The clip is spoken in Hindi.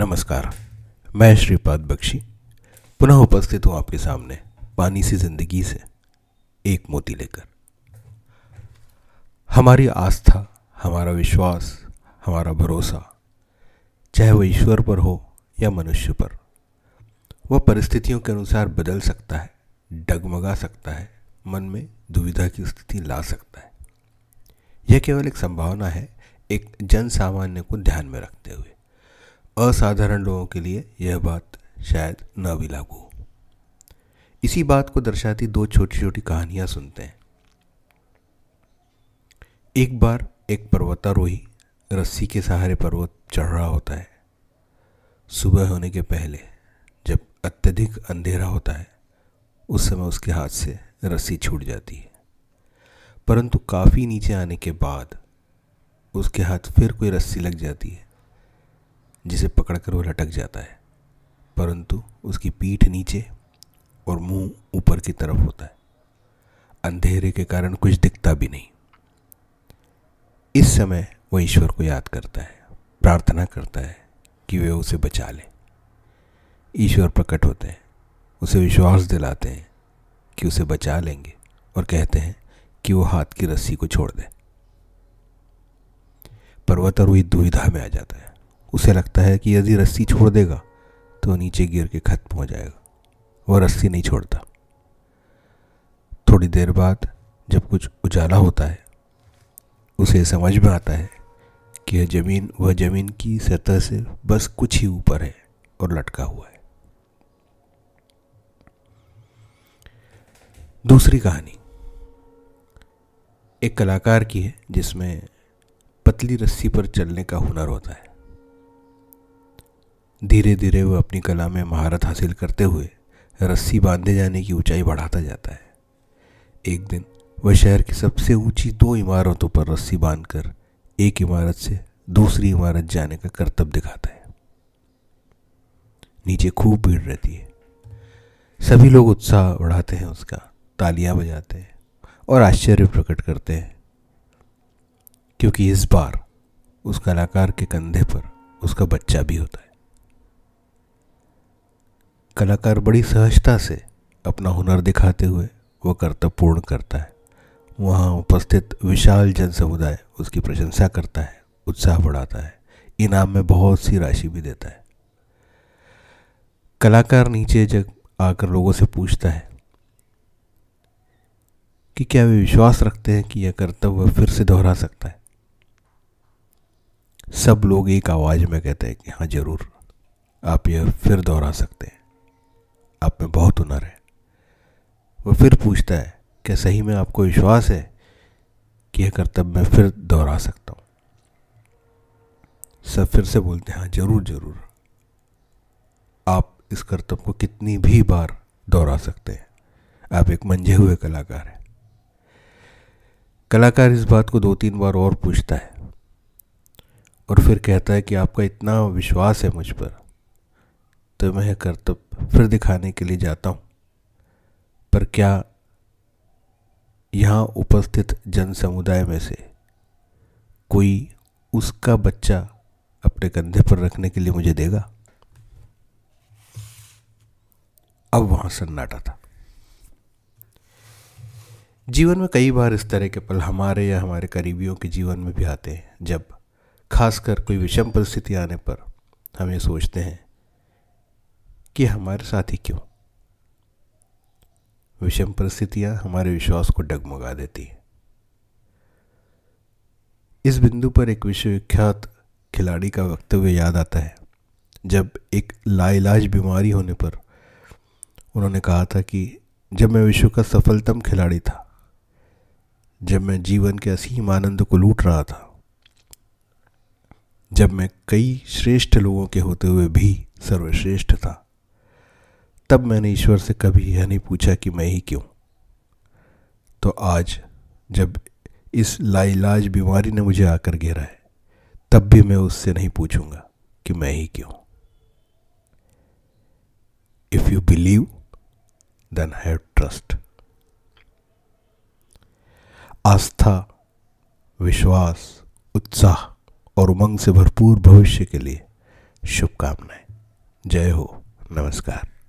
नमस्कार, मैं श्रीपाद बख्शी, पुनः उपस्थित हूँ आपके सामने पानी सी ज़िंदगी से एक मोती लेकर। हमारी आस्था, हमारा विश्वास, हमारा भरोसा, चाहे वह ईश्वर पर हो या मनुष्य पर वह परिस्थितियों के अनुसार बदल सकता है, डगमगा सकता है, मन में दुविधा की स्थिति ला सकता है। यह केवल एक संभावना है, एक जन सामान्य को ध्यान में रखते हुए। असाधारण लोगों के लिए यह बात शायद न भी लागू हो। इसी बात को दर्शाती दो छोटी छोटी कहानियाँ सुनते हैं। एक बार एक पर्वतारोही रस्सी के सहारे पर्वत चढ़ रहा होता है। सुबह होने के पहले, जब अत्यधिक अंधेरा होता है, उस समय उसके हाथ से रस्सी छूट जाती है। परंतु काफ़ी नीचे आने के बाद उसके हाथ फिर कोई रस्सी लग जाती है। जिसे पकड़कर वह लटक जाता है, परंतु उसकी पीठ नीचे और मुँह ऊपर की तरफ़ होता है। अंधेरे के कारण कुछ दिखता भी नहीं। इस समय वह ईश्वर को याद करता है, प्रार्थना करता है कि वे उसे बचा ले। ईश्वर प्रकट होते हैं, उसे विश्वास दिलाते हैं कि उसे बचा लेंगे और कहते हैं कि वो हाथ की रस्सी को छोड़ दे। पर्वतारोही दुविधा में आ जाता है। उसे लगता है कि यदि रस्सी छोड़ देगा तो नीचे गिर के खत्म हो जाएगा। वह रस्सी नहीं छोड़ता। थोड़ी देर बाद जब कुछ उजाला होता है, उसे समझ में आता है कि यह ज़मीन, वह ज़मीन की सतह से बस कुछ ही ऊपर है और लटका हुआ है। दूसरी कहानी। एक कलाकार की है, जिसमें पतली रस्सी पर चलने का हुनर होता है। धीरे धीरे वह अपनी कला में महारत हासिल करते हुए रस्सी बांधे जाने की ऊंचाई बढ़ाता जाता है। एक दिन वह शहर की सबसे ऊँची दो इमारतों पर रस्सी बांधकर एक इमारत से दूसरी इमारत जाने का कर्तव्य दिखाता है। नीचे खूब भीड़ रहती है। सभी लोग उत्साह बढ़ाते हैं उसका, तालियाँ बजाते हैं और आश्चर्य प्रकट करते हैं। क्योंकि इस बार उस कलाकार के कंधे पर उसका बच्चा भी होता है। कलाकार बड़ी सहजता से अपना हुनर दिखाते हुए वह कर्तव्य पूर्ण करता है। वहाँ उपस्थित विशाल जन समुदाय उसकी प्रशंसा करता है, उत्साह बढ़ाता है, इनाम में बहुत सी राशि भी देता है। कलाकार नीचे जब आकर लोगों से पूछता है कि क्या वे विश्वास रखते हैं कि यह कर्तव्य फिर से दोहरा सकता है? सब लोग एक आवाज़ में कहते हैं कि हाँ ज़रूर, आप यह फिर दोहरा सकते हैं। आप में बहुत हुनर है। वह फिर पूछता है, क्या सही में आपको विश्वास है कि यह कर्तव्य मैं फिर दोहरा सकता हूँ? सब फिर से बोलते हैं हाँ ज़रूर ज़रूर। आप इस कर्तव्य को कितनी भी बार दोहरा सकते हैं। आप एक मंझे हुए कलाकार हैं। कलाकार इस बात को दो तीन बार और पूछता है और फिर कहता है कि आपका इतना विश्वास है मुझ पर तो मैं यह कर्तव्य फिर दिखाने के लिए जाता हूँ। पर क्या यहाँ उपस्थित जन समुदाय में से कोई उसका बच्चा अपने कंधे पर रखने के लिए मुझे देगा? अब वहाँ सन्नाटा था। जीवन में कई बार इस तरह के पल हमारे या हमारे करीबियों के जीवन में भी आते हैं, जब खासकर कोई विषम परिस्थिति आने पर हम ये सोचते हैं कि हमारे साथ ही क्यों? विषम परिस्थितियाँ हमारे विश्वास को डगमगा देती हैं। इस बिंदु पर एक विश्वविख्यात खिलाड़ी का वक्तव्य याद आता है। जब एक लाइलाज बीमारी होने पर उन्होंने कहा था कि जब मैं विश्व का सफलतम खिलाड़ी था, जब मैं जीवन के असीम आनंद को लूट रहा था, जब मैं कई श्रेष्ठ लोगों के होते हुए भी सर्वश्रेष्ठ था तब मैंने ईश्वर से कभी यह नहीं पूछा कि मैं ही क्यों। तो आज जब इस लाइलाज बीमारी ने मुझे आकर घेरा है, तब भी मैं उससे नहीं पूछूँगा कि मैं ही क्यों। If you believe then have trust आस्था, विश्वास, उत्साह और उमंग से भरपूर भविष्य के लिए शुभकामनाएँ। जय हो, नमस्कार।